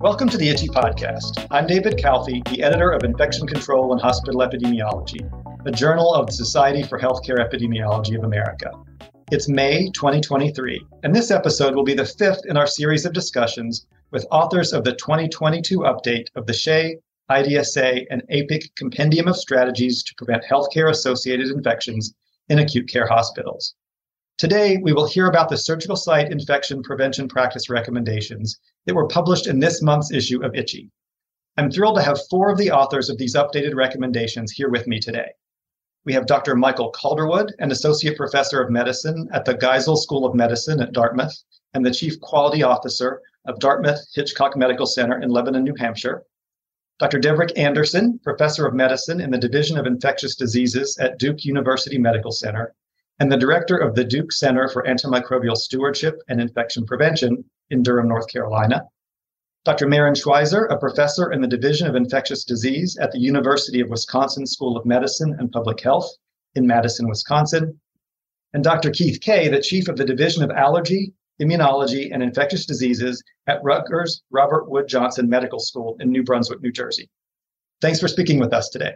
Welcome to the ICHE Podcast. I'm David Calfee, the editor of Infection Control and Hospital Epidemiology, a journal of the Society for Healthcare Epidemiology of America. It's May 2023, and this episode will be the fifth in our series of discussions with authors of the 2022 update of the SHEA, IDSA, and APIC Compendium of Strategies to Prevent Healthcare Associated Infections in Acute Care Hospitals. Today, we will hear about the surgical site infection prevention practice recommendations that were published in this month's issue of ICHE. I'm thrilled to have four of the authors of these updated recommendations here with me today. We have Dr. Michael Calderwood, an associate professor of medicine at the Geisel School of Medicine at Dartmouth and the chief quality officer of Dartmouth Hitchcock Medical Center in Lebanon, New Hampshire. Dr. Deverick Anderson, professor of medicine in the Division of Infectious Diseases at Duke University Medical Center, and the director of the Duke Center for Antimicrobial Stewardship and Infection Prevention in Durham, North Carolina. Dr. Marin Schweizer, a professor in the Division of Infectious Disease at the University of Wisconsin School of Medicine and Public Health in Madison, Wisconsin. And Dr. Keith Kaye, the chief of the Division of Allergy, Immunology, and Infectious Diseases at Rutgers Robert Wood Johnson Medical School in New Brunswick, New Jersey. Thanks for speaking with us today.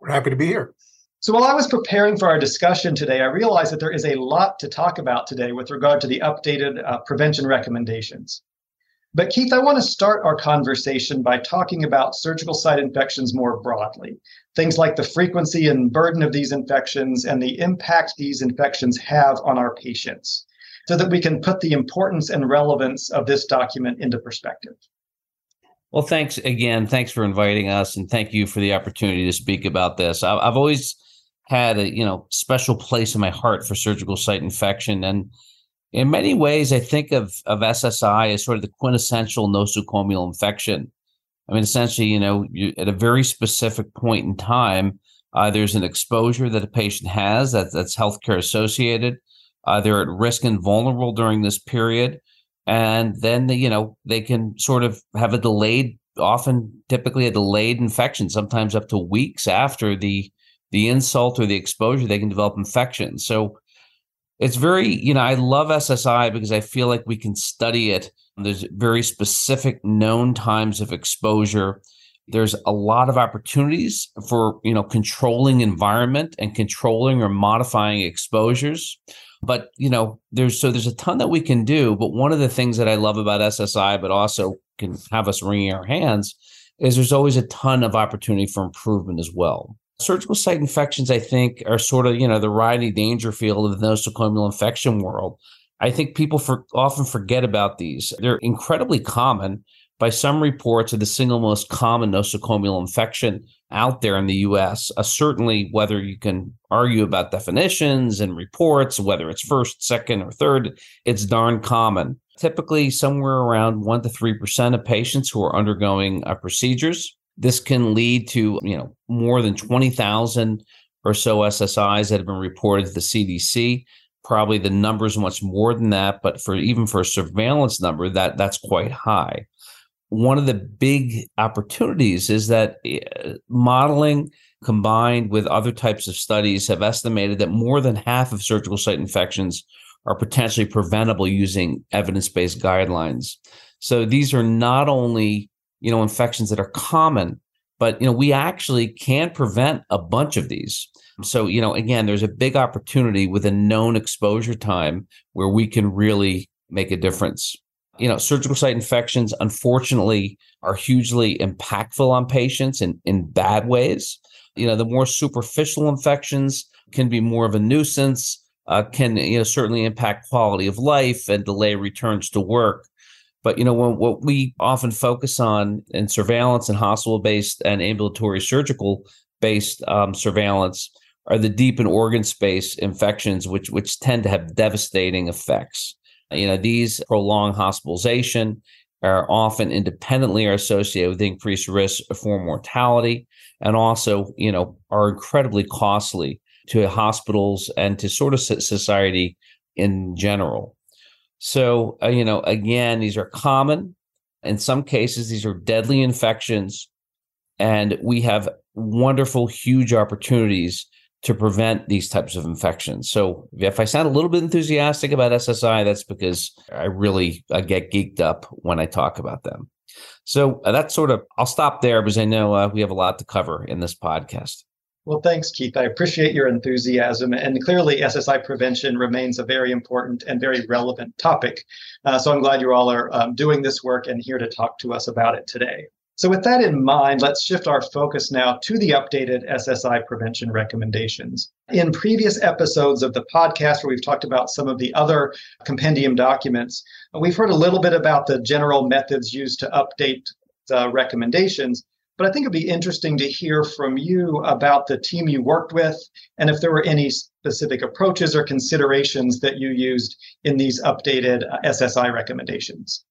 We're happy to be here. So, while I was preparing for our discussion today, I realized that there is a lot to talk about today with regard to the updated uh, prevention recommendations. But, Keith, I want to start our conversation by talking about surgical site infections more broadly. Things like the frequency and burden of these infections and the impact these infections have on our patients so that we can put the importance and relevance of this document into perspective. Well, thanks again. Thanks for inviting us, and thank you for the opportunity to speak about this. I've always had a you know special place in my heart for surgical site infection, and in many ways, I think of of SSI as sort of the quintessential nosocomial infection. I mean, essentially, you know, you, at a very specific point in time, uh, there's an exposure that a patient has that, that's healthcare associated. Uh, they're at risk and vulnerable during this period. And then, they, you know, they can sort of have a delayed, often typically a delayed infection, sometimes up to weeks after the the insult or the exposure, they can develop infection. So it's very, you know, I love SSI because I feel like we can study it. There's very specific known times of exposure. There's a lot of opportunities for, you know, controlling environment and controlling or modifying exposures. But, you know, there's so there's a ton that we can do. But one of the things that I love about SSI, but also can have us wringing our hands, is there's always a ton of opportunity for improvement as well. Surgical site infections, I think, are sort of, you know, the Rodney Dangerfield of the nosocomial infection world. I think people for, often forget about these. They're incredibly common. By some reports, are the single most common nosocomial infection out there in the US. Uh, certainly, whether you can argue about definitions and reports, whether it's first, second, or third, it's darn common. Typically, somewhere around 1% to 3% of patients who are undergoing uh, procedures. This can lead to, you know, more than 20,000 or so SSIs that have been reported to the CDC. Probably the number is much more than that, but for even for a surveillance number, that that's quite high one of the big opportunities is that eh, modeling combined with other types of studies have estimated that more than half of surgical site infections are potentially preventable using evidence-based guidelines. So these are not only, you know, infections that are common, but you know, we actually can prevent a bunch of these. So, you know, again, there's a big opportunity with a known exposure time where we can really make a difference you know, surgical site infections, unfortunately, are hugely impactful on patients in, in bad ways. You know, the more superficial infections can be more of a nuisance, uh, can, you know, certainly impact quality of life and delay returns to work. But, you know, when, what we often focus on in surveillance and hospital based and ambulatory surgical based um, surveillance are the deep and organ space infections, which, which tend to have devastating effects. You know, these prolonged hospitalization are often independently are associated with increased risk for mortality and also, you know, are incredibly costly to hospitals and to sort of society in general. So, uh, you know, again, these are common. In some cases, these are deadly infections. And we have wonderful, huge opportunities to prevent these types of infections. So if I sound a little bit enthusiastic about SSI, that's because I really I get geeked up when I talk about them. So uh, that's sort of, I'll stop there because I know uh, we have a lot to cover in this podcast. Well, thanks, Keith. I appreciate your enthusiasm. And clearly, SSI prevention remains a very important and very relevant topic. Uh, so I'm glad you all are um, doing this work and here to talk to us about it today. So, with that in mind, let's shift our focus now to the updated SSI prevention recommendations. In previous episodes of the podcast, where we've talked about some of the other compendium documents, we've heard a little bit about the general methods used to update the recommendations. But I think it'd be interesting to hear from you about the team you worked with and if there were any specific approaches or considerations that you used in these updated uh, SSI recommendations.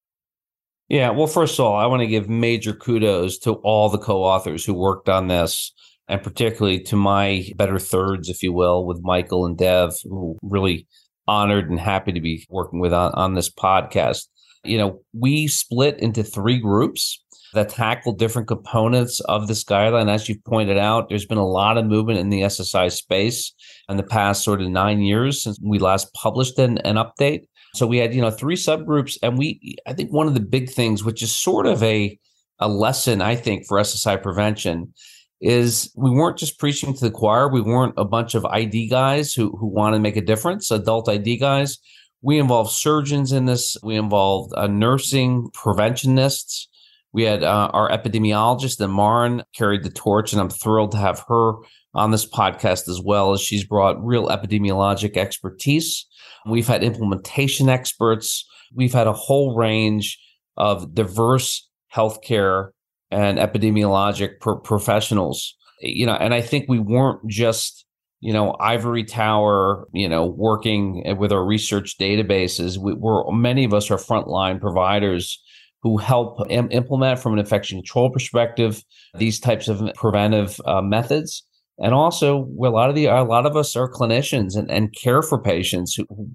Yeah, well, first of all, I want to give major kudos to all the co authors who worked on this, and particularly to my better thirds, if you will, with Michael and Dev, who really honored and happy to be working with on, on this podcast. You know, we split into three groups that tackle different components of this guideline. As you've pointed out, there's been a lot of movement in the SSI space in the past sort of nine years since we last published an, an update. So we had, you know, three subgroups. And we, I think one of the big things, which is sort of a, a lesson, I think, for SSI prevention is we weren't just preaching to the choir. We weren't a bunch of ID guys who, who want to make a difference, adult ID guys. We involved surgeons in this. We involved uh, nursing preventionists. We had uh, our epidemiologist, and Marin carried the torch, and I'm thrilled to have her on this podcast as well as she's brought real epidemiologic expertise We've had implementation experts. We've had a whole range of diverse healthcare and epidemiologic pro- professionals. You know, and I think we weren't just you know ivory tower you know working with our research databases we, are many of us are frontline providers who help Im- implement from an infection control perspective these types of preventive uh, methods. And also a lot of the a lot of us are clinicians and, and care for patients who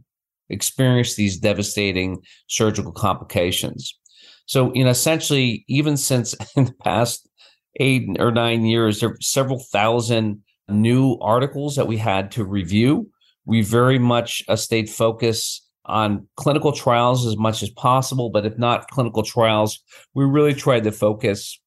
experience these devastating surgical complications. So you know essentially even since in the past eight or nine years there are several thousand new articles that we had to review. We very much uh, stayed focused on clinical trials as much as possible but if not clinical trials we really tried to focus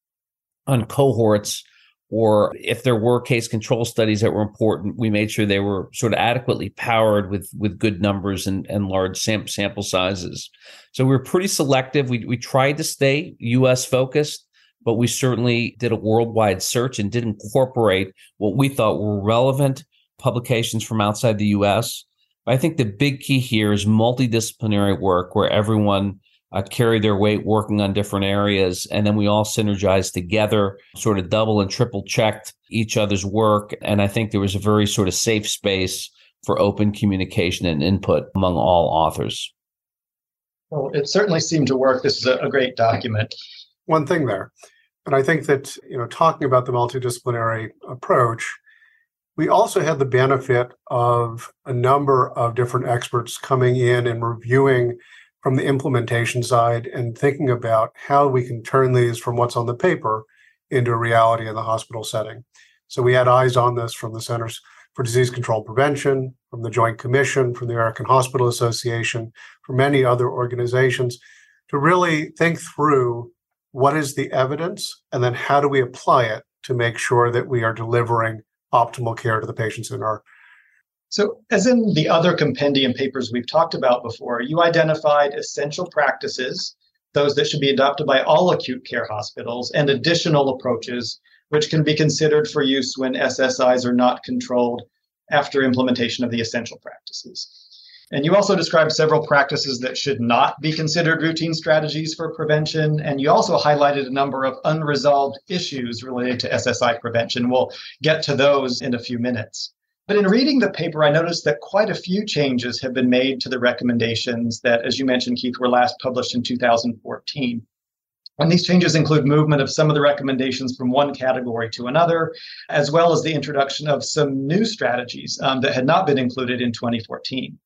on cohorts or if there were case control studies that were important, we made sure they were sort of adequately powered with with good numbers and, and large sam- sample sizes. So we were pretty selective. We we tried to stay U.S. focused, but we certainly did a worldwide search and did incorporate what we thought were relevant publications from outside the U.S. I think the big key here is multidisciplinary work where everyone uh, carry their weight working on different areas. And then we all synergized together, sort of double and triple checked each other's work. And I think there was a very sort of safe space for open communication and input among all authors. Well, it certainly seemed to work. This is a, a great document. One thing there, and I think that, you know, talking about the multidisciplinary approach, we also had the benefit of a number of different experts coming in and reviewing from the implementation side and thinking about how we can turn these from what's on the paper into reality in the hospital setting. So we had eyes on this from the Centers for Disease Control Prevention, from the Joint Commission, from the American Hospital Association, from many other organizations to really think through what is the evidence and then how do we apply it to make sure that we are delivering optimal care to the patients in our so, as in the other compendium papers we've talked about before, you identified essential practices, those that should be adopted by all acute care hospitals, and additional approaches which can be considered for use when SSIs are not controlled after implementation of the essential practices. And you also described several practices that should not be considered routine strategies for prevention. And you also highlighted a number of unresolved issues related to SSI prevention. We'll get to those in a few minutes. But in reading the paper, I noticed that quite a few changes have been made to the recommendations that, as you mentioned, Keith, were last published in 2014. And these changes include movement of some of the recommendations from one category to another, as well as the introduction of some new strategies um, that had not been included in 2014.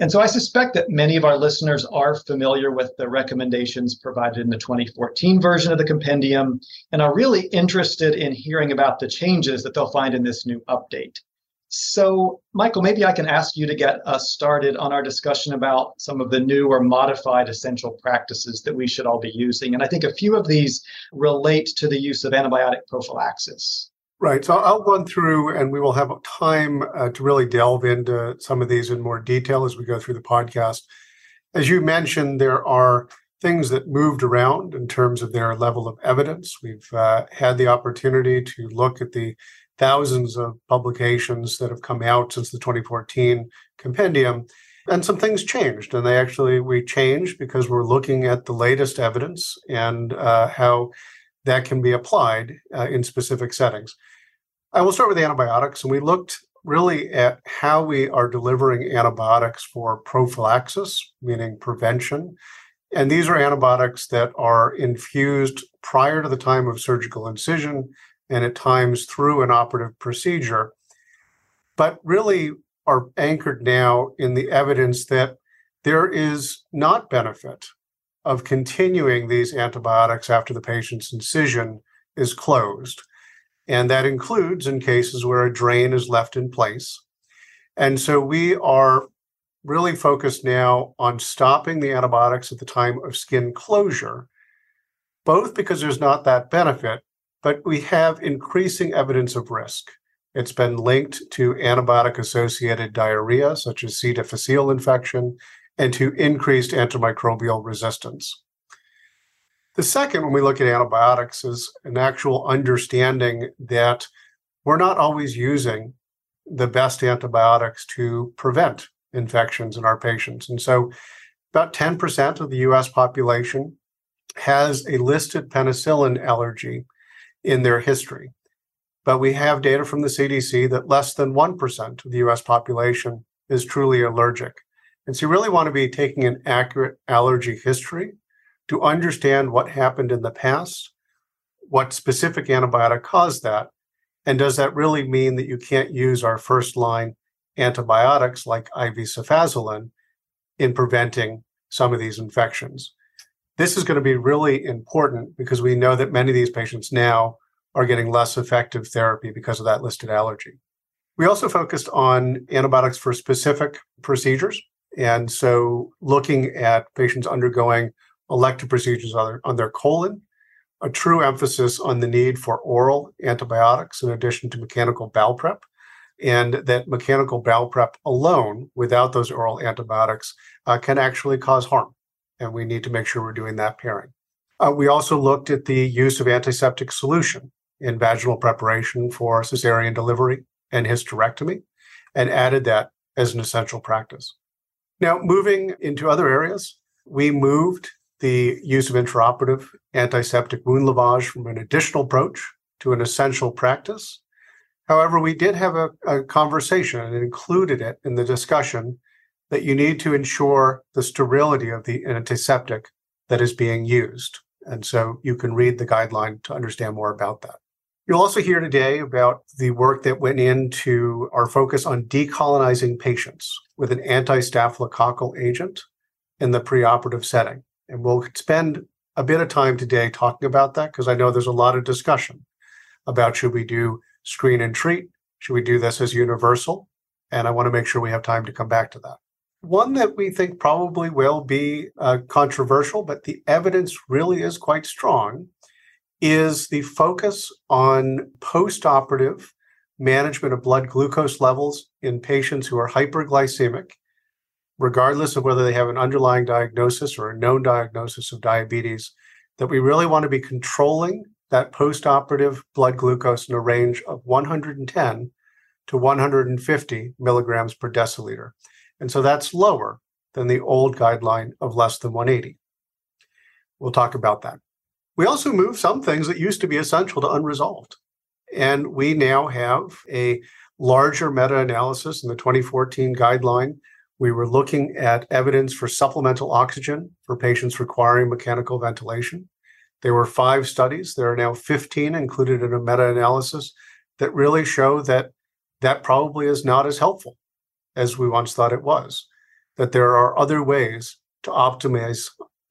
And so I suspect that many of our listeners are familiar with the recommendations provided in the 2014 version of the compendium and are really interested in hearing about the changes that they'll find in this new update. So, Michael, maybe I can ask you to get us started on our discussion about some of the new or modified essential practices that we should all be using. And I think a few of these relate to the use of antibiotic prophylaxis. Right. So I'll run through and we will have time uh, to really delve into some of these in more detail as we go through the podcast. As you mentioned, there are things that moved around in terms of their level of evidence. We've uh, had the opportunity to look at the thousands of publications that have come out since the 2014 compendium and some things changed and they actually we changed because we're looking at the latest evidence and uh, how that can be applied uh, in specific settings i will start with antibiotics and we looked really at how we are delivering antibiotics for prophylaxis meaning prevention and these are antibiotics that are infused prior to the time of surgical incision and at times through an operative procedure, but really are anchored now in the evidence that there is not benefit of continuing these antibiotics after the patient's incision is closed. And that includes in cases where a drain is left in place. And so we are really focused now on stopping the antibiotics at the time of skin closure, both because there's not that benefit, but we have increasing evidence of risk. It's been linked to antibiotic associated diarrhea, such as C. difficile infection, and to increased antimicrobial resistance. The second, when we look at antibiotics, is an actual understanding that we're not always using the best antibiotics to prevent infections in our patients. And so, about 10% of the US population has a listed penicillin allergy in their history. But we have data from the CDC that less than 1% of the US population is truly allergic. And so you really want to be taking an accurate allergy history to understand what happened in the past, what specific antibiotic caused that, and does that really mean that you can't use our first line antibiotics like IV cefazolin in preventing some of these infections? This is going to be really important because we know that many of these patients now are getting less effective therapy because of that listed allergy. We also focused on antibiotics for specific procedures. And so looking at patients undergoing elective procedures on their, on their colon, a true emphasis on the need for oral antibiotics in addition to mechanical bowel prep, and that mechanical bowel prep alone, without those oral antibiotics, uh, can actually cause harm and we need to make sure we're doing that pairing. Uh, we also looked at the use of antiseptic solution in vaginal preparation for cesarean delivery and hysterectomy and added that as an essential practice. Now, moving into other areas, we moved the use of intraoperative antiseptic wound lavage from an additional approach to an essential practice. However, we did have a, a conversation and included it in the discussion that you need to ensure the sterility of the antiseptic that is being used. And so you can read the guideline to understand more about that. You'll also hear today about the work that went into our focus on decolonizing patients with an anti staphylococcal agent in the preoperative setting. And we'll spend a bit of time today talking about that because I know there's a lot of discussion about should we do screen and treat? Should we do this as universal? And I want to make sure we have time to come back to that. One that we think probably will be uh, controversial, but the evidence really is quite strong, is the focus on postoperative management of blood glucose levels in patients who are hyperglycemic, regardless of whether they have an underlying diagnosis or a known diagnosis of diabetes, that we really want to be controlling that postoperative blood glucose in a range of 110 to 150 milligrams per deciliter. And so that's lower than the old guideline of less than 180. We'll talk about that. We also move some things that used to be essential to unresolved. And we now have a larger meta analysis in the 2014 guideline. We were looking at evidence for supplemental oxygen for patients requiring mechanical ventilation. There were five studies. There are now 15 included in a meta analysis that really show that that probably is not as helpful as we once thought it was, that there are other ways to optimize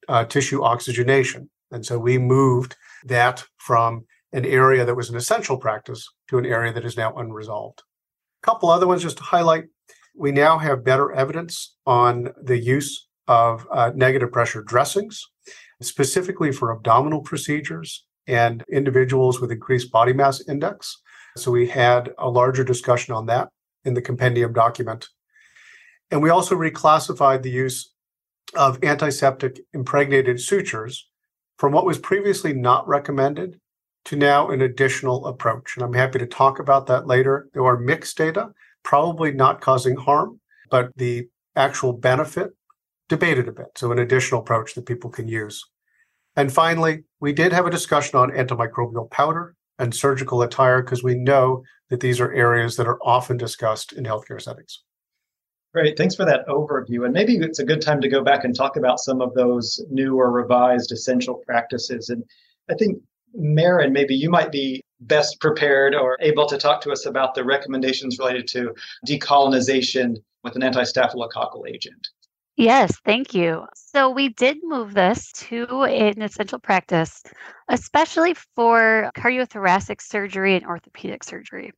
uh, tissue oxygenation. And so we moved that from an area that was an essential practice to an area that is now unresolved. A couple other ones just to highlight. We now have better evidence on the use of uh, negative pressure dressings, specifically for abdominal procedures and individuals with increased body mass index. So we had a larger discussion on that in the compendium document. And we also reclassified the use of antiseptic impregnated sutures from what was previously not recommended to now an additional approach. And I'm happy to talk about that later. There are mixed data, probably not causing harm, but the actual benefit debated a bit. So, an additional approach that people can use. And finally, we did have a discussion on antimicrobial powder and surgical attire because we know that these are areas that are often discussed in healthcare settings. Great. Thanks for that overview. And maybe it's a good time to go back and talk about some of those new or revised essential practices. And I think, Marin, maybe you might be best prepared or able to talk to us about the recommendations related to decolonization with an anti-staphylococcal agent. Yes, thank you. So we did move this to an essential practice, especially for cardiothoracic surgery and orthopedic surgery.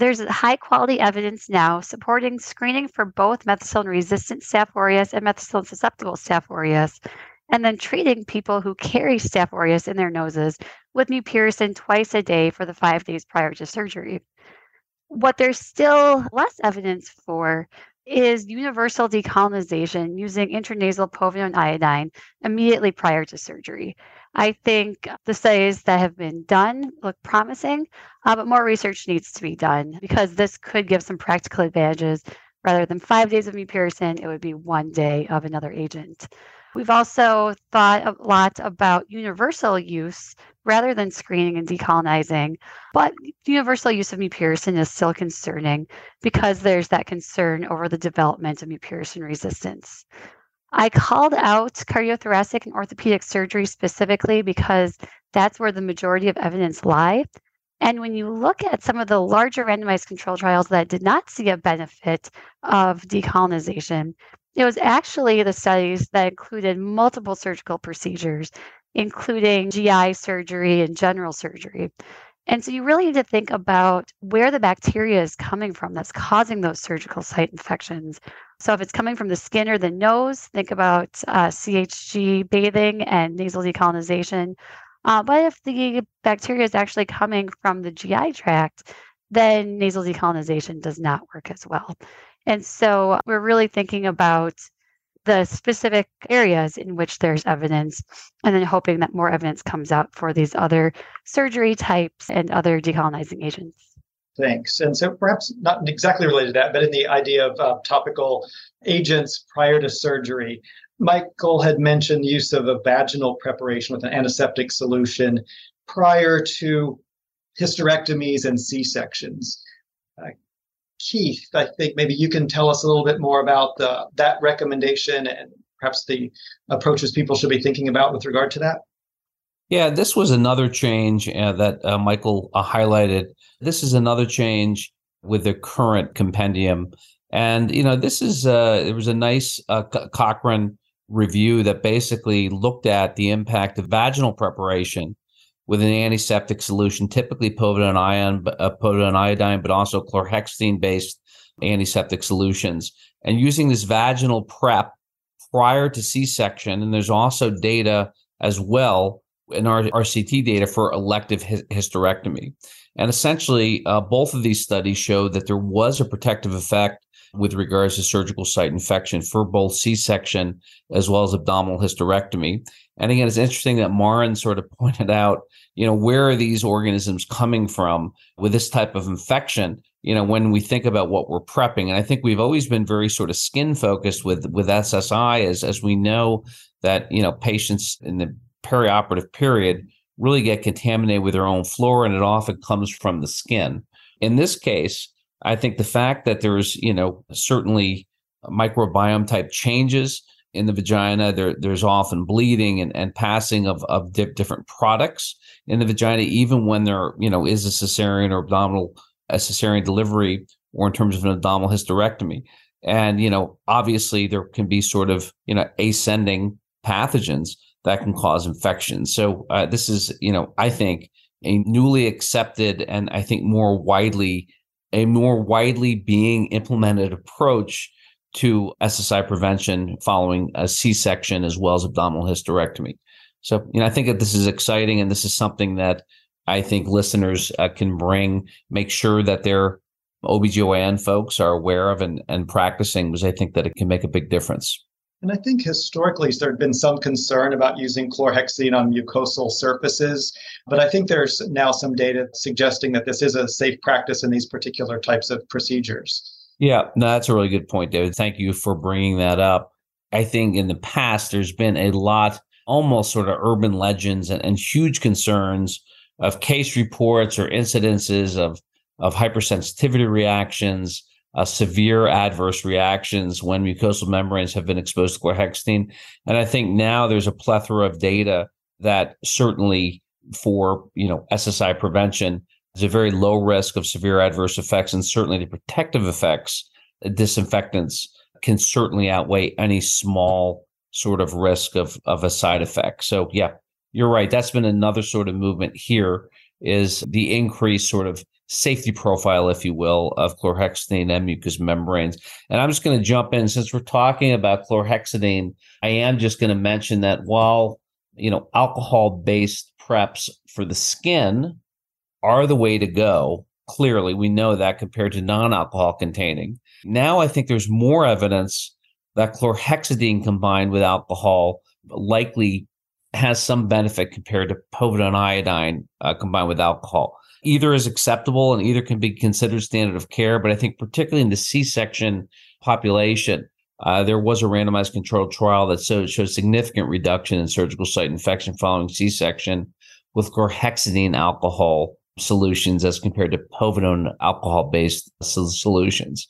There's high quality evidence now supporting screening for both methicillin resistant Staph aureus and methicillin susceptible Staph aureus, and then treating people who carry Staph aureus in their noses with mupirocin twice a day for the five days prior to surgery. What there's still less evidence for is universal decolonization using intranasal povidone iodine immediately prior to surgery. I think the studies that have been done look promising, uh, but more research needs to be done because this could give some practical advantages. Rather than five days of mupirocin, it would be one day of another agent. We've also thought a lot about universal use rather than screening and decolonizing. But universal use of mupirocin is still concerning because there's that concern over the development of mupirocin resistance. I called out cardiothoracic and orthopedic surgery specifically because that's where the majority of evidence lie. And when you look at some of the larger randomized control trials that did not see a benefit of decolonization, it was actually the studies that included multiple surgical procedures, including GI surgery and general surgery. And so you really need to think about where the bacteria is coming from that's causing those surgical site infections. So if it's coming from the skin or the nose, think about uh, CHG bathing and nasal decolonization. Uh, but if the bacteria is actually coming from the GI tract, then nasal decolonization does not work as well. And so we're really thinking about the specific areas in which there's evidence and then hoping that more evidence comes out for these other surgery types and other decolonizing agents. Thanks. And so perhaps not exactly related to that, but in the idea of uh, topical agents prior to surgery, Michael had mentioned use of a vaginal preparation with an antiseptic solution prior to hysterectomies and C sections. Uh, Keith, I think maybe you can tell us a little bit more about the, that recommendation and perhaps the approaches people should be thinking about with regard to that. Yeah, this was another change uh, that uh, Michael uh, highlighted. This is another change with the current compendium. And, you know, this is, uh, it was a nice uh, Cochrane review that basically looked at the impact of vaginal preparation with an antiseptic solution, typically povidone ion, uh, povidone iodine, but also chlorhexidine based antiseptic solutions. And using this vaginal prep prior to C section, and there's also data as well in our RCT data for elective hy- hysterectomy. And essentially, uh, both of these studies show that there was a protective effect with regards to surgical site infection for both C section as well as abdominal hysterectomy. And again, it's interesting that Marin sort of pointed out, you know, where are these organisms coming from with this type of infection? You know, when we think about what we're prepping, and I think we've always been very sort of skin focused with with SSI, as as we know that you know patients in the perioperative period really get contaminated with their own flora, and it often comes from the skin. In this case, I think the fact that there's you know certainly microbiome type changes in the vagina. There, there's often bleeding and, and passing of, of di- different products in the vagina, even when there, you know, is a cesarean or abdominal, a cesarean delivery, or in terms of an abdominal hysterectomy. And, you know, obviously there can be sort of, you know, ascending pathogens that can cause infection. So uh, this is, you know, I think a newly accepted and I think more widely a more widely being implemented approach to SSI prevention following a C section as well as abdominal hysterectomy. So, you know, I think that this is exciting and this is something that I think listeners uh, can bring, make sure that their OBGYN folks are aware of and, and practicing because I think that it can make a big difference. And I think historically there had been some concern about using chlorhexidine on mucosal surfaces, but I think there's now some data suggesting that this is a safe practice in these particular types of procedures. Yeah, no, that's a really good point, David. Thank you for bringing that up. I think in the past there's been a lot, almost sort of urban legends and, and huge concerns of case reports or incidences of of hypersensitivity reactions uh, severe adverse reactions when mucosal membranes have been exposed to chlorhexidine. And I think now there's a plethora of data that certainly for you know SSI prevention there's a very low risk of severe adverse effects, and certainly the protective effects, disinfectants can certainly outweigh any small sort of risk of of a side effect. So yeah, you're right. That's been another sort of movement here is the increased sort of safety profile, if you will, of chlorhexidine and mucous membranes. And I'm just going to jump in since we're talking about chlorhexidine. I am just going to mention that while you know alcohol-based preps for the skin are the way to go, clearly we know that compared to non-alcohol containing. Now I think there's more evidence that chlorhexidine combined with alcohol likely has some benefit compared to povidone iodine uh, combined with alcohol either is acceptable and either can be considered standard of care. But I think particularly in the C-section population, uh, there was a randomized controlled trial that showed, showed significant reduction in surgical site infection following C-section with chlorhexidine alcohol solutions as compared to povidone alcohol-based solutions.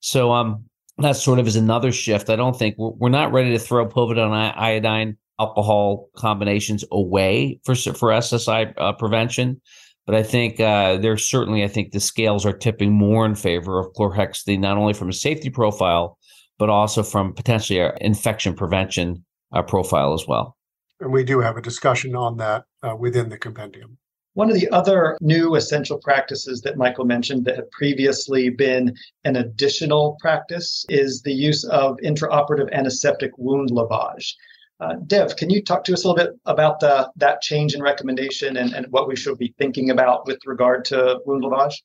So um, that sort of is another shift. I don't think we're, not ready to throw povidone iodine alcohol combinations away for for SSI uh, prevention. But I think uh, there's certainly, I think the scales are tipping more in favor of chlorhexidine, not only from a safety profile, but also from potentially an infection prevention uh, profile as well. And we do have a discussion on that uh, within the compendium. One of the other new essential practices that Michael mentioned that had previously been an additional practice is the use of intraoperative antiseptic wound lavage. Uh, Dev, can you talk to us a little bit about the, that change in recommendation and, and what we should be thinking about with regard to wound lavage?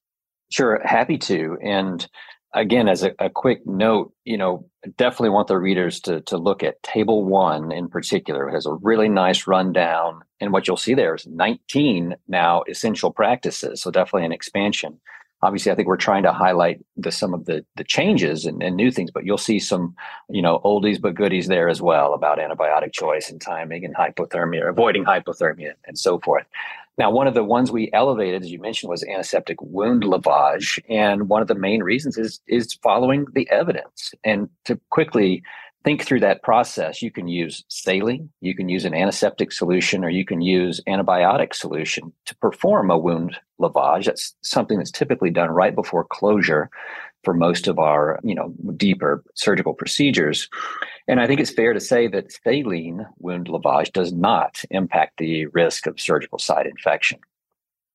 Sure, happy to. And again, as a, a, quick note, you know, definitely want the readers to, to look at table one in particular. It has a really nice rundown. And what you'll see there is 19 now essential practices. So definitely an expansion obviously i think we're trying to highlight the some of the the changes and, and, new things but you'll see some you know oldies but goodies there as well about antibiotic choice and timing and hypothermia avoiding hypothermia and so forth now one of the ones we elevated as you mentioned was antiseptic wound lavage and one of the main reasons is is following the evidence and to quickly think through that process. You can use saline, you can use an antiseptic solution, or you can use antibiotic solution to perform a wound lavage. That's something that's typically done right before closure for most of our, you know, deeper surgical procedures. And I think it's fair to say that saline wound lavage does not impact the risk of surgical site infection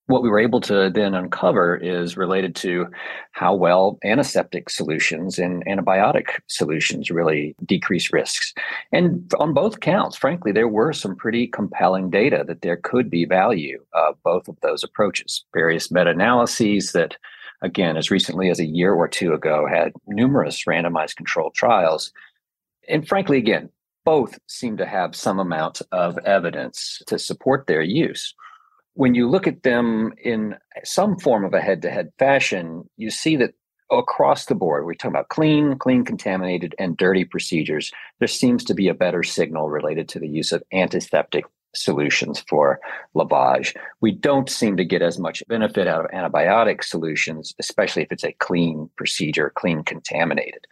what we were able to then uncover is related to how well antiseptic solutions and antibiotic solutions really decrease risks. And on both counts, frankly, there were some pretty compelling data that there could be value of both of those approaches. Various meta analyses that, again, as recently as a year or two ago, had numerous randomized controlled trials. And frankly, again, both seem to have some amount of evidence to support their use when you look at them in some form of a head to head fashion, you see that across the board, we're talking about clean, clean, contaminated, and dirty procedures. There seems to be a better signal related to the use of antiseptic solutions for lavage. We don't seem to get as much benefit out of antibiotic solutions, especially if it's a clean procedure, clean contaminated.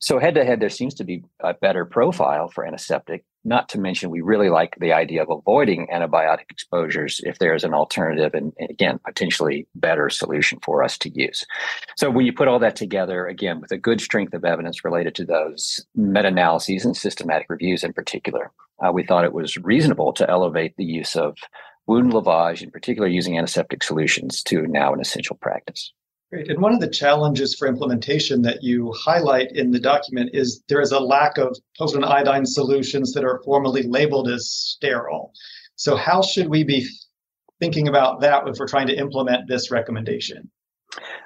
So head to head, there seems to be a better profile for antiseptic. Not to mention, we really like the idea of avoiding antibiotic exposures if there is an alternative and, and again, potentially better solution for us to use. So when you put all that together, again, with a good strength of evidence related to those meta analyses and systematic reviews in particular, uh, we thought it was reasonable to elevate the use of wound lavage, in particular using antiseptic solutions, to now an essential practice. Great. And one of the challenges for implementation that you highlight in the document is there is a lack of povidone iodine solutions that are formally labeled as sterile. So, how should we be thinking about that if we're trying to implement this recommendation?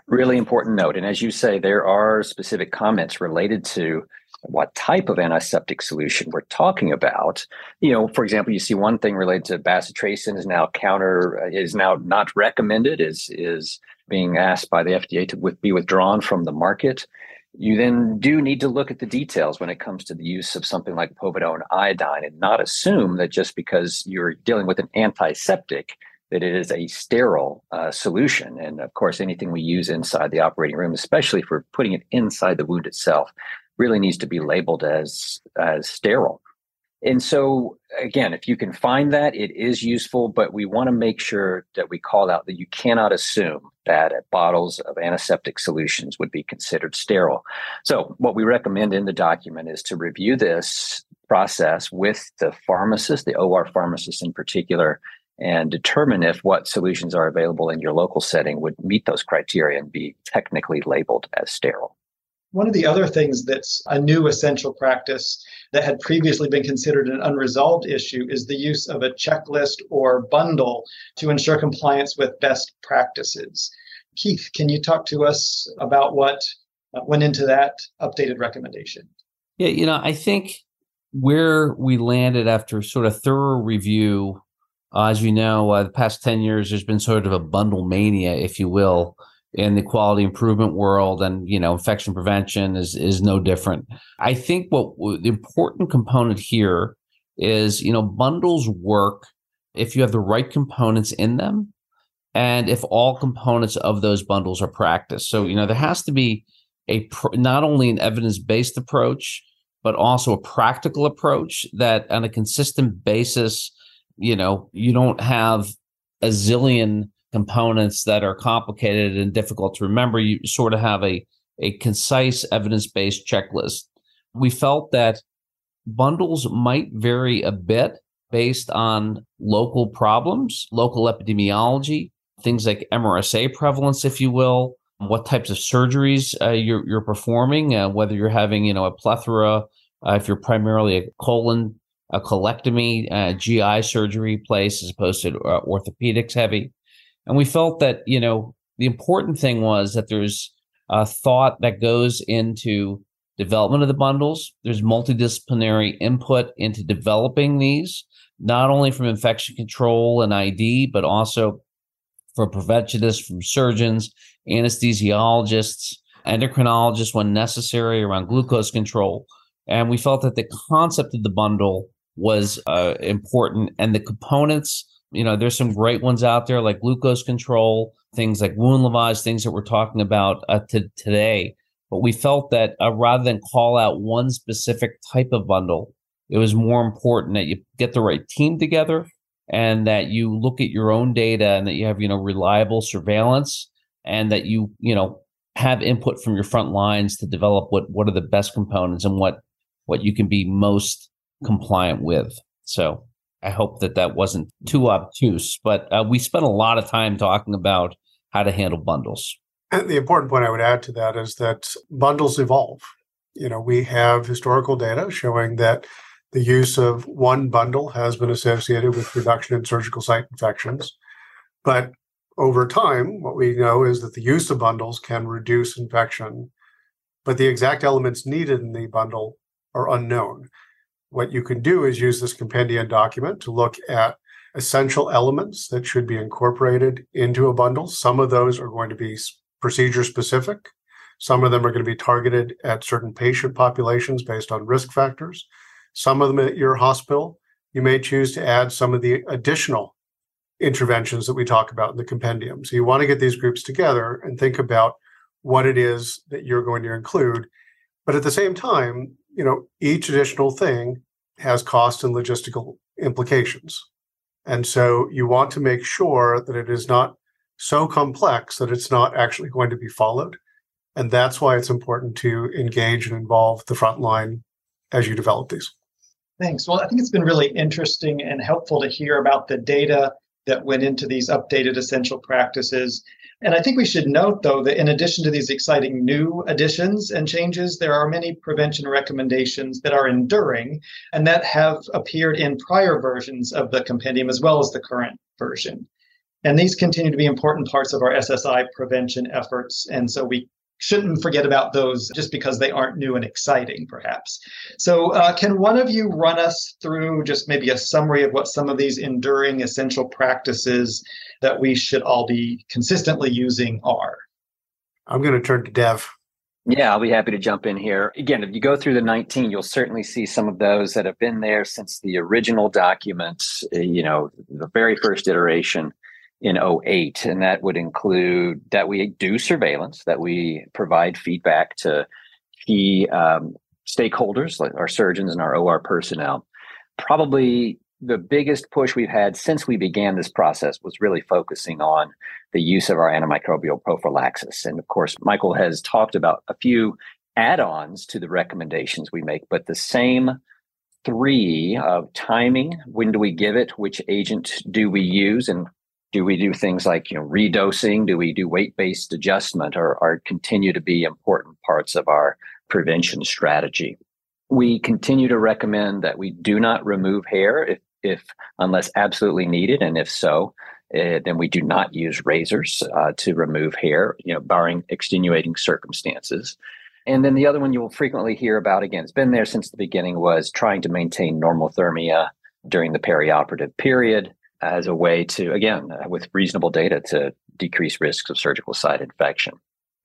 Really important note. And as you say, there are specific comments related to what type of antiseptic solution we're talking about. You know, for example, you see one thing related to bacitracin is now counter is now not recommended is is being asked by the FDA to with, be withdrawn from the market. You then do need to look at the details when it comes to the use of something like povidone iodine and not assume that just because you're dealing with an antiseptic that it is a sterile uh, solution. And of course, anything we use inside the operating room, especially for putting it inside the wound itself, really needs to be labeled as as sterile. And so again, if you can find that, it is useful, but we want to make sure that we call out that you cannot assume that bottles of antiseptic solutions would be considered sterile. So what we recommend in the document is to review this process with the pharmacist, the OR pharmacist in particular, and determine if what solutions are available in your local setting would meet those criteria and be technically labeled as sterile. One of the other things that's a new essential practice that had previously been considered an unresolved issue is the use of a checklist or bundle to ensure compliance with best practices. Keith, can you talk to us about what went into that updated recommendation? Yeah, you know, I think where we landed after sort of thorough review, uh, as you know, uh, the past 10 years, there's been sort of a bundle mania, if you will, in the quality improvement world and you know infection prevention is is no different. I think what the important component here is you know bundles work if you have the right components in them and if all components of those bundles are practiced. So you know there has to be a not only an evidence-based approach but also a practical approach that on a consistent basis you know you don't have a zillion components that are complicated and difficult to remember, you sort of have a, a concise evidence based checklist. We felt that bundles might vary a bit based on local problems, local epidemiology, things like MRSA prevalence, if you will, what types of surgeries uh, you're, you're performing, uh, whether you're having, you know, a plethora, uh, if you're primarily a colon, a colectomy, uh, GI surgery place as opposed to uh, orthopedics heavy. And we felt that, you know, the important thing was that there's a thought that goes into development of the bundles. There's multidisciplinary input into developing these, not only from infection control and ID, but also for preventionists, from surgeons, anesthesiologists, endocrinologists when necessary around glucose control. And we felt that the concept of the bundle was uh, important and the components you know, there's some great ones out there like glucose control, things like wound lavage, things that we're talking about uh, t- today. But we felt that uh, rather than call out one specific type of bundle, it was more important that you get the right team together and that you look at your own data and that you have, you know, reliable surveillance and that you, you know, have input from your front lines to develop what what are the best components and what what you can be most compliant with. So I hope that that wasn't too obtuse, but uh, we spent a lot of time talking about how to handle bundles. And the important point I would add to that is that bundles evolve. You know, we have historical data showing that the use of one bundle has been associated with reduction in surgical site infections. But over time, what we know is that the use of bundles can reduce infection, but the exact elements needed in the bundle are unknown what you can do is use this compendium document to look at essential elements that should be incorporated into a bundle. Some of those are going to be procedure specific. Some of them are going to be targeted at certain patient populations based on risk factors. Some of them at your hospital, you may choose to add some of the additional interventions that we talk about in the compendium. So you want to get these groups together and think about what it is that you're going to include. But at the same time, you know, each additional thing has cost and logistical implications. And so you want to make sure that it is not so complex that it's not actually going to be followed. And that's why it's important to engage and involve the front line as you develop these. Thanks. Well, I think it's been really interesting and helpful to hear about the data that went into these updated essential practices. And I think we should note, though, that in addition to these exciting new additions and changes, there are many prevention recommendations that are enduring and that have appeared in prior versions of the compendium as well as the current version. And these continue to be important parts of our SSI prevention efforts. And so we shouldn't forget about those just because they aren't new and exciting, perhaps. So, uh, can one of you run us through just maybe a summary of what some of these enduring essential practices that we should all be consistently using are? I'm going to turn to Dev. Yeah, I'll be happy to jump in here. Again, if you go through the 19, you'll certainly see some of those that have been there since the original documents, uh, you know, the very first iteration in 08 and that would include that we do surveillance that we provide feedback to key um, stakeholders like our surgeons and our or personnel. Probably the biggest push we've had since we began this process was really focusing on the use of our antimicrobial prophylaxis. And of course michael has talked about a few add-ons to the recommendations we make but the same three of timing when do we give it which agent do we use and do we do things like you know redosing? Do we do weight-based adjustment or, or continue to be important parts of our prevention strategy? We continue to recommend that we do not remove hair if, if unless absolutely needed and if so uh, then we do not use razors uh, to remove hair you know barring extenuating circumstances. And then the other one you will frequently hear about again it's been there since the beginning was trying to maintain normothermia during the perioperative period as a way to, again, uh, with reasonable data to decrease risks of surgical site infection.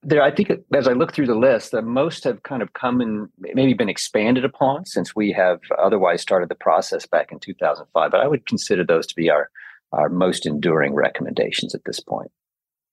There, I think as I look through the list, the most have kind of come and maybe been expanded upon since we have otherwise started the process back in 2005. But I would consider those to be our, our most enduring recommendations at this point.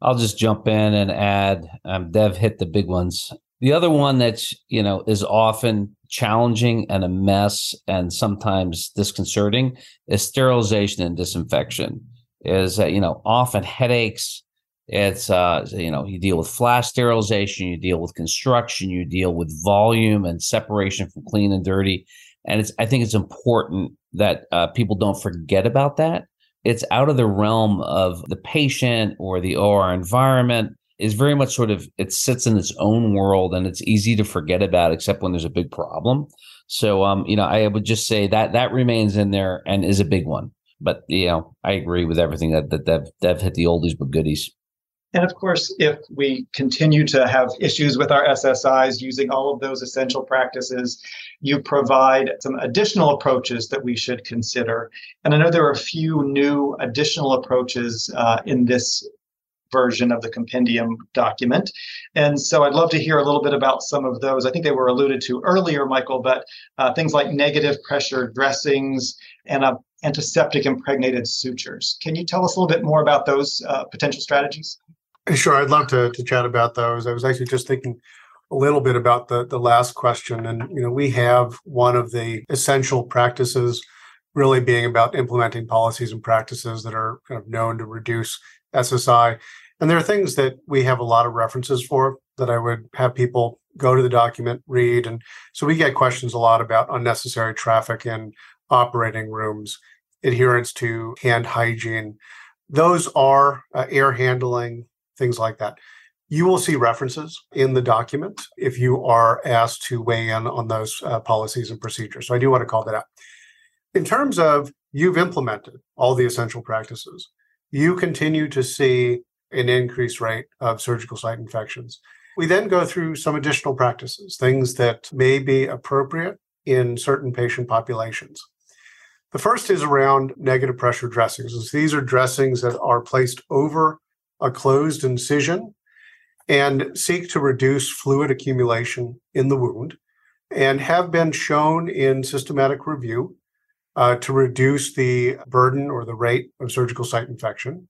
I'll just jump in and add. Um, Dev hit the big ones. The other one that's you know is often challenging and a mess and sometimes disconcerting is sterilization and disinfection. Is you know often headaches it's uh you know you deal with flash sterilization you deal with construction you deal with volume and separation from clean and dirty. And it's i think it's important that uh, people don't forget about that. It's out of the realm of the patient or the or environment is very much sort of it sits in its own world and it's easy to forget about except when there's a big problem. So um you know i would just say that that remains in there and is a big one. But you know i agree with everything that that dev, dev hit the oldies but goodies. And of course if we continue to have issues with our ssis using all of those essential practices you provide some additional approaches that we should consider. And i know there are a few new additional approaches uh, in this version of the compendium document. And so I'd love to hear a little bit about some of those. I think they were alluded to earlier, Michael, but uh, things like negative pressure dressings and uh, antiseptic impregnated sutures. Can you tell us a little bit more about those uh, potential strategies? Sure, I'd love to, to chat about those. I was actually just thinking a little bit about the, the last question. And, you know, we have one of the essential practices really being about implementing policies and practices that are kind of known to reduce SSI. And there are things that we have a lot of references for that I would have people go to the document, read. And so we get questions a lot about unnecessary traffic in operating rooms, adherence to hand hygiene. Those are uh, air handling, things like that. You will see references in the document if you are asked to weigh in on those uh, policies and procedures. So I do want to call that out. In terms of you've implemented all the essential practices, you continue to see an increased rate of surgical site infections. We then go through some additional practices, things that may be appropriate in certain patient populations. The first is around negative pressure dressings. These are dressings that are placed over a closed incision and seek to reduce fluid accumulation in the wound and have been shown in systematic review uh, to reduce the burden or the rate of surgical site infection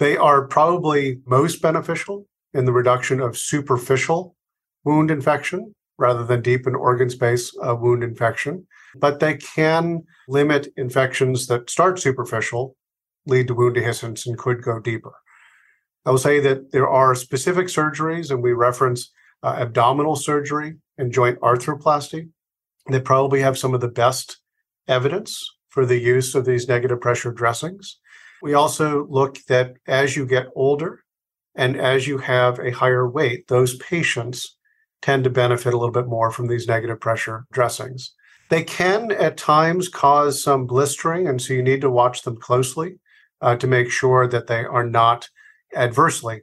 they are probably most beneficial in the reduction of superficial wound infection rather than deep and organ space uh, wound infection. But they can limit infections that start superficial, lead to wound dehiscence, and could go deeper. I will say that there are specific surgeries, and we reference uh, abdominal surgery and joint arthroplasty that probably have some of the best evidence for the use of these negative pressure dressings. We also look that as you get older and as you have a higher weight, those patients tend to benefit a little bit more from these negative pressure dressings. They can at times cause some blistering, and so you need to watch them closely uh, to make sure that they are not adversely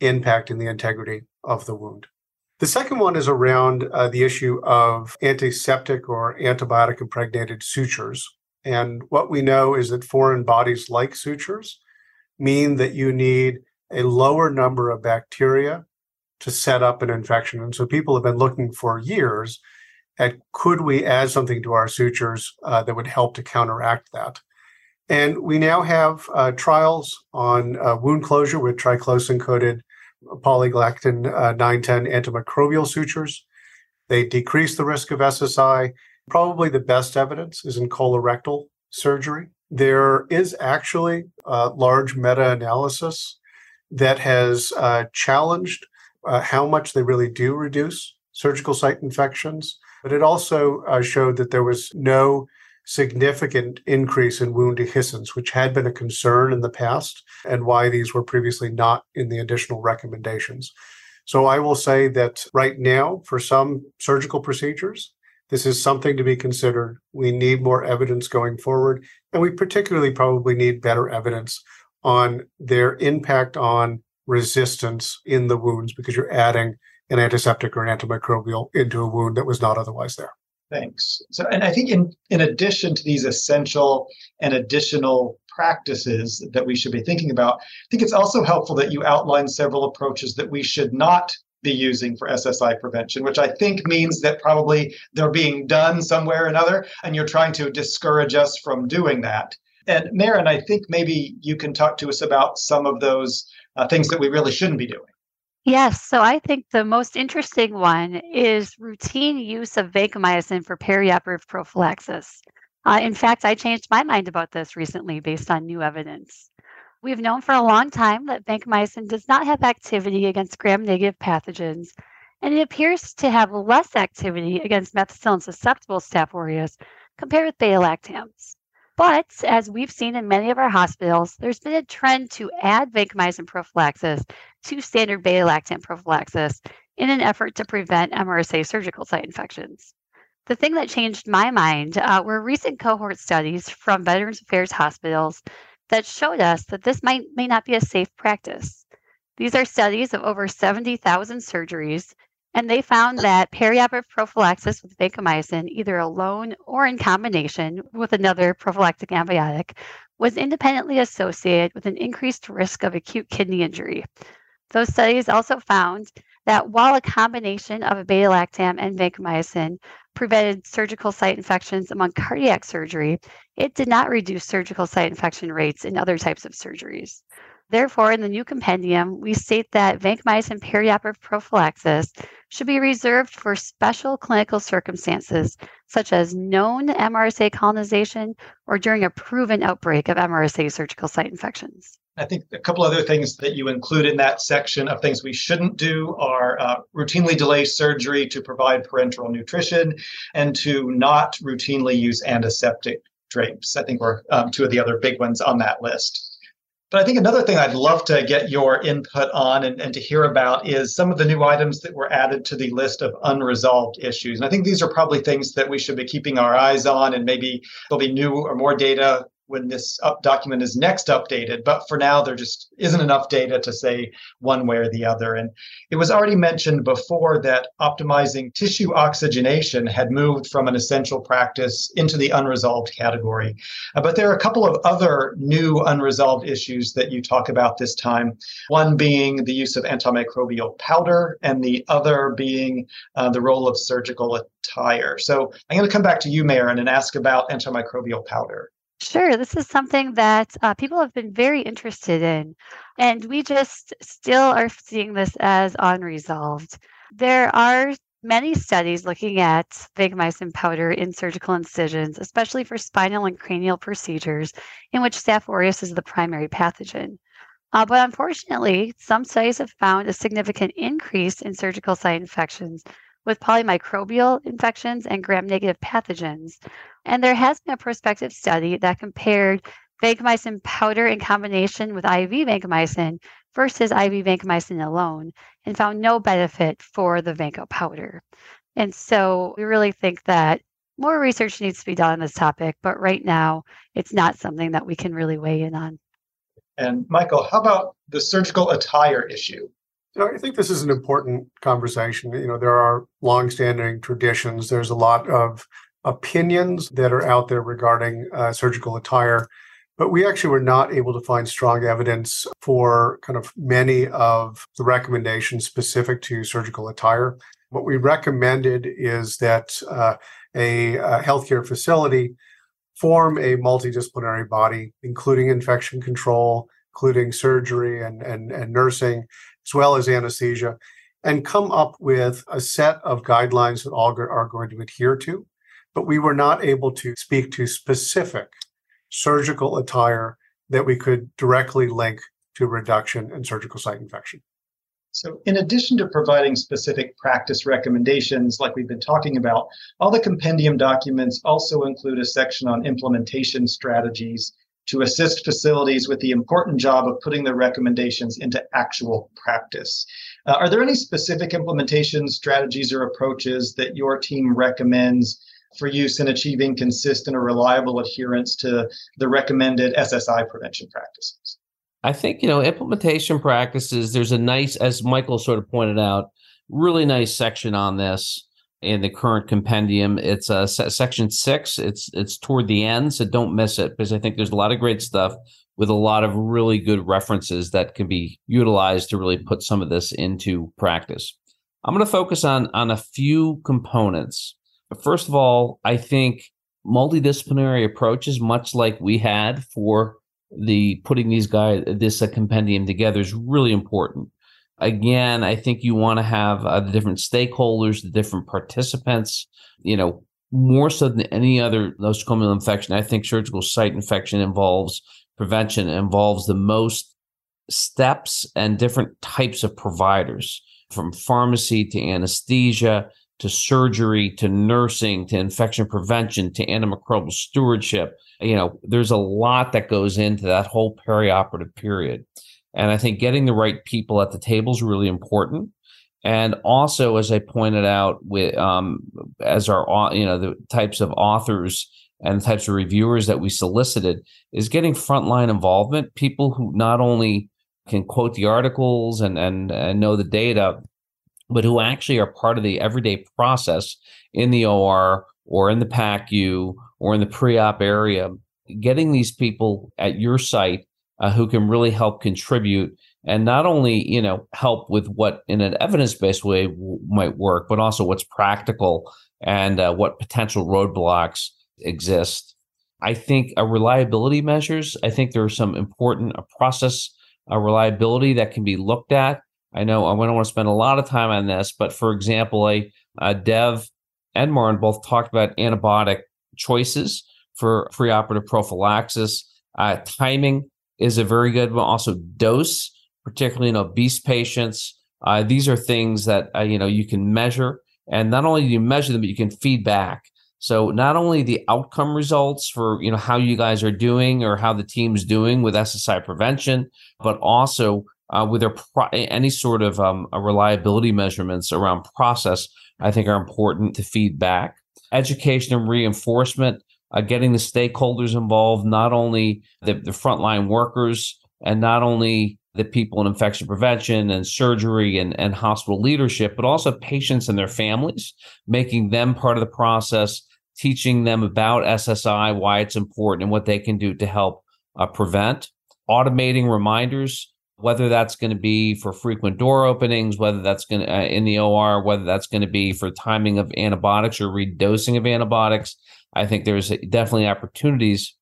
impacting the integrity of the wound. The second one is around uh, the issue of antiseptic or antibiotic impregnated sutures. And what we know is that foreign bodies like sutures mean that you need a lower number of bacteria to set up an infection. And so people have been looking for years at could we add something to our sutures uh, that would help to counteract that. And we now have uh, trials on uh, wound closure with triclosan coated polygalactin uh, 910 antimicrobial sutures. They decrease the risk of SSI. Probably the best evidence is in colorectal surgery. There is actually a large meta analysis that has uh, challenged uh, how much they really do reduce surgical site infections, but it also uh, showed that there was no significant increase in wound dehiscence, which had been a concern in the past, and why these were previously not in the additional recommendations. So I will say that right now, for some surgical procedures, this is something to be considered. We need more evidence going forward, and we particularly probably need better evidence on their impact on resistance in the wounds because you're adding an antiseptic or an antimicrobial into a wound that was not otherwise there. Thanks. So, and I think in, in addition to these essential and additional practices that we should be thinking about, I think it's also helpful that you outline several approaches that we should not be using for SSI prevention, which I think means that probably they're being done somewhere or another, and you're trying to discourage us from doing that. And Marin, I think maybe you can talk to us about some of those uh, things that we really shouldn't be doing. Yes, so I think the most interesting one is routine use of vancomycin for perioperative prophylaxis. Uh, in fact, I changed my mind about this recently based on new evidence. We've known for a long time that vancomycin does not have activity against gram negative pathogens, and it appears to have less activity against methicillin susceptible Staph aureus compared with beta lactams. But as we've seen in many of our hospitals, there's been a trend to add vancomycin prophylaxis to standard beta lactam prophylaxis in an effort to prevent MRSA surgical site infections. The thing that changed my mind uh, were recent cohort studies from Veterans Affairs hospitals that showed us that this might may not be a safe practice. These are studies of over 70,000 surgeries and they found that perioperative prophylaxis with vancomycin, either alone or in combination with another prophylactic antibiotic, was independently associated with an increased risk of acute kidney injury. Those studies also found that while a combination of a beta lactam and vancomycin prevented surgical site infections among cardiac surgery, it did not reduce surgical site infection rates in other types of surgeries. Therefore, in the new compendium, we state that vancomycin perioperative prophylaxis should be reserved for special clinical circumstances, such as known MRSA colonization or during a proven outbreak of MRSA surgical site infections. I think a couple other things that you include in that section of things we shouldn't do are uh, routinely delay surgery to provide parenteral nutrition and to not routinely use antiseptic drapes. I think we're um, two of the other big ones on that list. But I think another thing I'd love to get your input on and, and to hear about is some of the new items that were added to the list of unresolved issues. And I think these are probably things that we should be keeping our eyes on, and maybe there'll be new or more data when this document is next updated. But for now, there just isn't enough data to say one way or the other. And it was already mentioned before that optimizing tissue oxygenation had moved from an essential practice into the unresolved category. Uh, but there are a couple of other new unresolved issues that you talk about this time. One being the use of antimicrobial powder, and the other being uh, the role of surgical attire. So I'm going to come back to you, Marin, and ask about antimicrobial powder. Sure, this is something that uh, people have been very interested in, and we just still are seeing this as unresolved. There are many studies looking at vancomycin powder in surgical incisions, especially for spinal and cranial procedures, in which Staph aureus is the primary pathogen. Uh, but unfortunately, some studies have found a significant increase in surgical site infections with polymicrobial infections and gram negative pathogens. And there has been a prospective study that compared vancomycin powder in combination with IV vancomycin versus IV vancomycin alone and found no benefit for the vanco powder. And so we really think that more research needs to be done on this topic, but right now it's not something that we can really weigh in on. And Michael, how about the surgical attire issue? You know, I think this is an important conversation. You know, there are longstanding traditions. There's a lot of opinions that are out there regarding uh, surgical attire, but we actually were not able to find strong evidence for kind of many of the recommendations specific to surgical attire. What we recommended is that uh, a, a healthcare facility form a multidisciplinary body, including infection control, including surgery and, and, and nursing, as well as anesthesia, and come up with a set of guidelines that all are going to adhere to. But we were not able to speak to specific surgical attire that we could directly link to reduction in surgical site infection. So, in addition to providing specific practice recommendations like we've been talking about, all the compendium documents also include a section on implementation strategies to assist facilities with the important job of putting the recommendations into actual practice. Uh, are there any specific implementation strategies or approaches that your team recommends for use in achieving consistent or reliable adherence to the recommended SSI prevention practices? I think, you know, implementation practices, there's a nice, as Michael sort of pointed out, really nice section on this in the current compendium. It's uh, section six. It's it's toward the end, so don't miss it because I think there's a lot of great stuff with a lot of really good references that can be utilized to really put some of this into practice. I'm going to focus on on a few components. First of all, I think multidisciplinary approaches, much like we had for the putting these guys this uh, compendium together is really important again i think you want to have uh, the different stakeholders the different participants you know more so than any other nosocomial infection. I think surgical site infection involves prevention involves the most steps and different types of providers from pharmacy to anesthesia to surgery to nursing to infection prevention to antimicrobial stewardship. You know there's a lot that goes into that whole perioperative period and i think getting the right people at the table is really important. And also as i pointed out with um, as our you know the types of authors and the types of reviewers that we solicited is getting frontline involvement people who not only can quote the articles and and, and know the data but who actually are part of the everyday process in the OR or in the PACU or in the pre-op area, getting these people at your site uh, who can really help contribute and not only you know help with what in an evidence-based way w- might work, but also what's practical and uh, what potential roadblocks exist. I think a reliability measures. I think there are some important uh, process uh, reliability that can be looked at I know I don't want to spend a lot of time on this, but for example, a, a Dev and Marin both talked about antibiotic choices for preoperative prophylaxis. Uh, timing is a very good one. Also, dose, particularly in obese patients. Uh, these are things that uh, you know you can measure, and not only do you measure them, but you can feedback. So not only the outcome results for you know how you guys are doing or how the team's doing with SSI prevention, but also uh, with their pro- any sort of um, reliability measurements around process, I think are important to feedback. Education and reinforcement, uh, getting the stakeholders involved, not only the, the frontline workers and not only the people in infection prevention and surgery and, and hospital leadership, but also patients and their families, making them part of the process, teaching them about SSI, why it's important, and what they can do to help uh, prevent, automating reminders whether that's going to be for frequent door openings, whether that's going to uh, in the OR, whether that's going to be for timing of antibiotics or redosing of antibiotics. I think there's definitely opportunities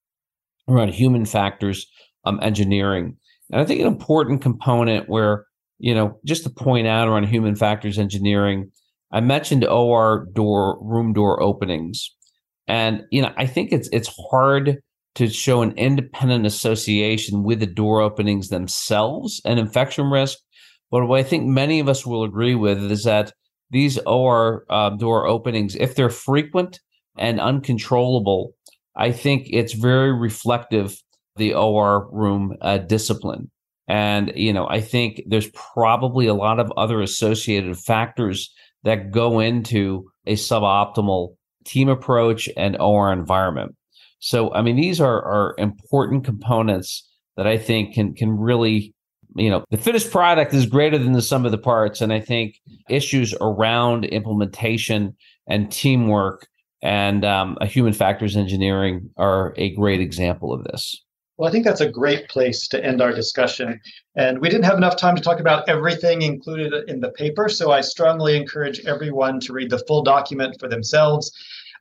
around human factors um, engineering. And I think an important component where, you know, just to point out around human factors engineering, I mentioned OR door room door openings. And, you know, I think it's it's hard to show an independent association with the door openings themselves and infection risk. But what I think many of us will agree with is that these OR uh, door openings, if they're frequent and uncontrollable, I think it's very reflective the OR room uh, discipline. And, you know, I think there's probably a lot of other associated factors that go into a suboptimal team approach and OR environment. So, I mean, these are, are important components that I think can can really, you know, the finished product is greater than the sum of the parts. And I think issues around implementation and teamwork and um, human factors engineering are a great example of this. Well, I think that's a great place to end our discussion. And we didn't have enough time to talk about everything included in the paper, so I strongly encourage everyone to read the full document for themselves.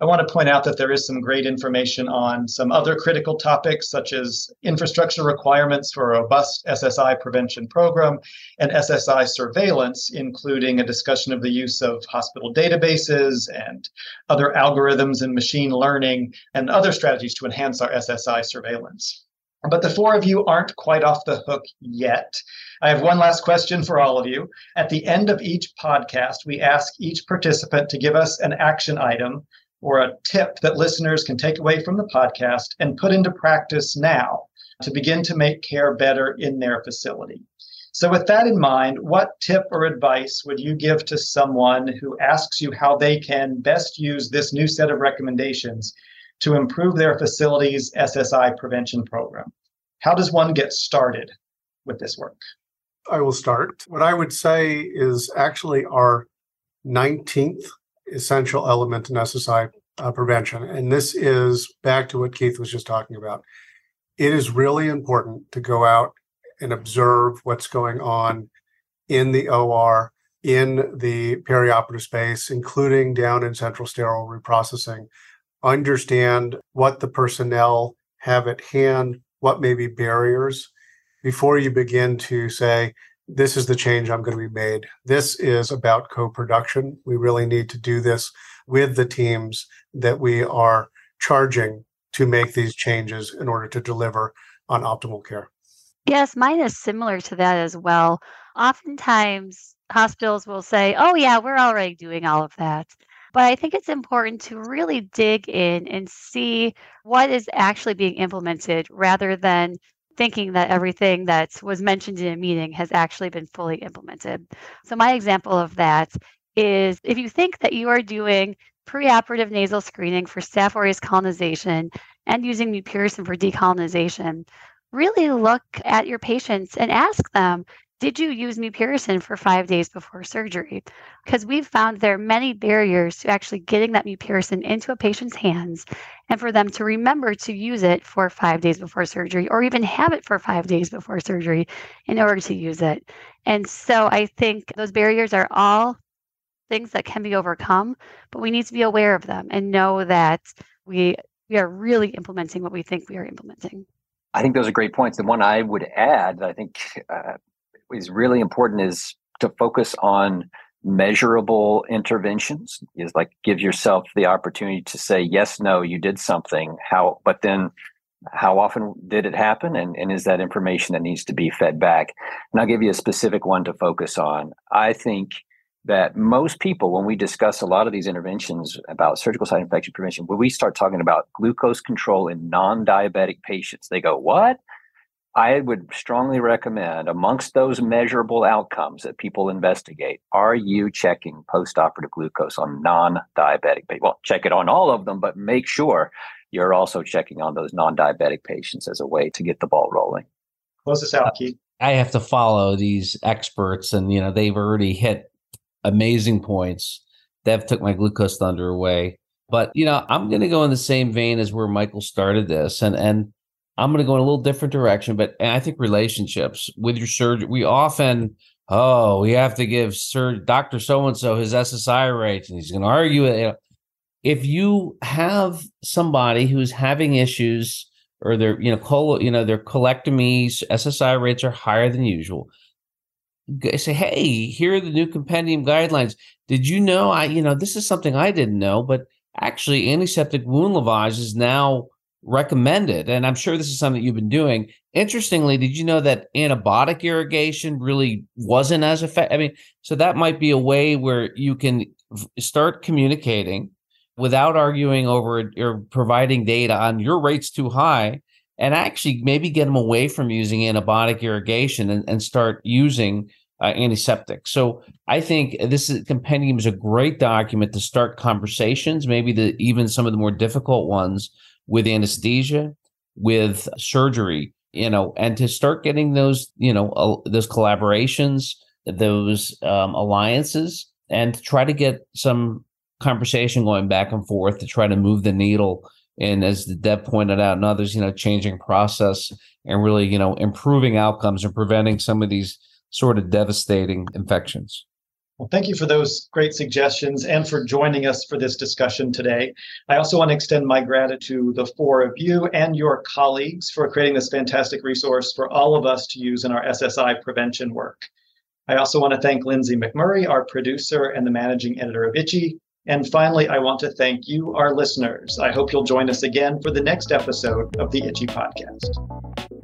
I want to point out that there is some great information on some other critical topics, such as infrastructure requirements for a robust SSI prevention program and SSI surveillance, including a discussion of the use of hospital databases and other algorithms and machine learning and other strategies to enhance our SSI surveillance. But the four of you aren't quite off the hook yet. I have one last question for all of you. At the end of each podcast, we ask each participant to give us an action item or a tip that listeners can take away from the podcast and put into practice now to begin to make care better in their facility. So, with that in mind, what tip or advice would you give to someone who asks you how they can best use this new set of recommendations to improve their facility's SSI prevention program. How does one get started with this work? I will start. What I would say is actually our 19th essential element in SSI uh, prevention. And this is back to what Keith was just talking about. It is really important to go out and observe what's going on in the OR, in the perioperative space, including down in central sterile reprocessing, understand what the personnel have at hand, what may be barriers before you begin to say, this is the change I'm going to be made. This is about co production. We really need to do this with the teams that we are charging to make these changes in order to deliver on optimal care. Yes, mine is similar to that as well. Oftentimes, hospitals will say, oh, yeah, we're already doing all of that. But I think it's important to really dig in and see what is actually being implemented rather than thinking that everything that was mentioned in a meeting has actually been fully implemented. So, my example of that is if you think that you are doing preoperative nasal screening for Staph aureus colonization and using mupirocin for decolonization, really look at your patients and ask them did you use mupirocin for five days before surgery? Because we've found there are many barriers to actually getting that mupirocin into a patient's hands and for them to remember to use it for five days before surgery or even have it for five days before surgery in order to use it. And so I think those barriers are all things that can be overcome, but we need to be aware of them and know that we we are really implementing what we think we are implementing. I think those are great points. The one I would add, I think uh, is really important is to focus on measurable interventions is like give yourself the opportunity to say yes no you did something. How but then how often did it happen and, and is that information that needs to be fed back? And i'll give you a specific one to focus on. I think that most people when we discuss a lot of these interventions about surgical site infection prevention when we start talking about glucose control in non-diabetic patients they go what I would strongly recommend amongst those measurable outcomes that people investigate, are you checking post-operative glucose on non-diabetic people? Well, check it on all of them, but make sure you're also checking on those non-diabetic patients as a way to get the ball rolling. Close this out, Keith. I have to follow these experts, and you know they've already hit amazing points. They've took my glucose thunder away, but you know I'm going to go in the same vein as where Michael started this, and and I'm going to go in a little different direction, but I think relationships with your surgeon, we often, oh, we have to give Sir Doctor So and So his SSI rates, and he's going to argue it. If you have somebody who's having issues, or their, you know, col- you know, their colectomies, SSI rates are higher than usual. Say, hey, here are the new compendium guidelines. Did you know? I, you know, this is something I didn't know, but actually, antiseptic wound lavage is now recommended, and I'm sure this is something you've been doing. Interestingly, did you know that antibiotic irrigation really wasn't as effective? I mean, so that might be a way where you can start communicating without arguing over or providing data on your rates too high and actually maybe get them away from using antibiotic irrigation and, and start using uh, antiseptic. So I think this is, compendium is a great document to start conversations, maybe the even some of the more difficult ones with anesthesia, with surgery, you know, and to start getting those, you know, uh, those collaborations, those um, alliances, and to try to get some conversation going back and forth to try to move the needle. And as the Dev pointed out, and others, you know, changing process and really, you know, improving outcomes and preventing some of these sort of devastating infections. Well, thank you for those great suggestions and for joining us for this discussion today. I also want to extend my gratitude to the four of you and your colleagues for creating this fantastic resource for all of us to use in our SSI prevention work. I also want to thank Lindsay McMurray, our producer and the managing editor of ICHE. And finally, I want to thank you, our listeners. I hope you'll join us again for the next episode of the ICHE Podcast.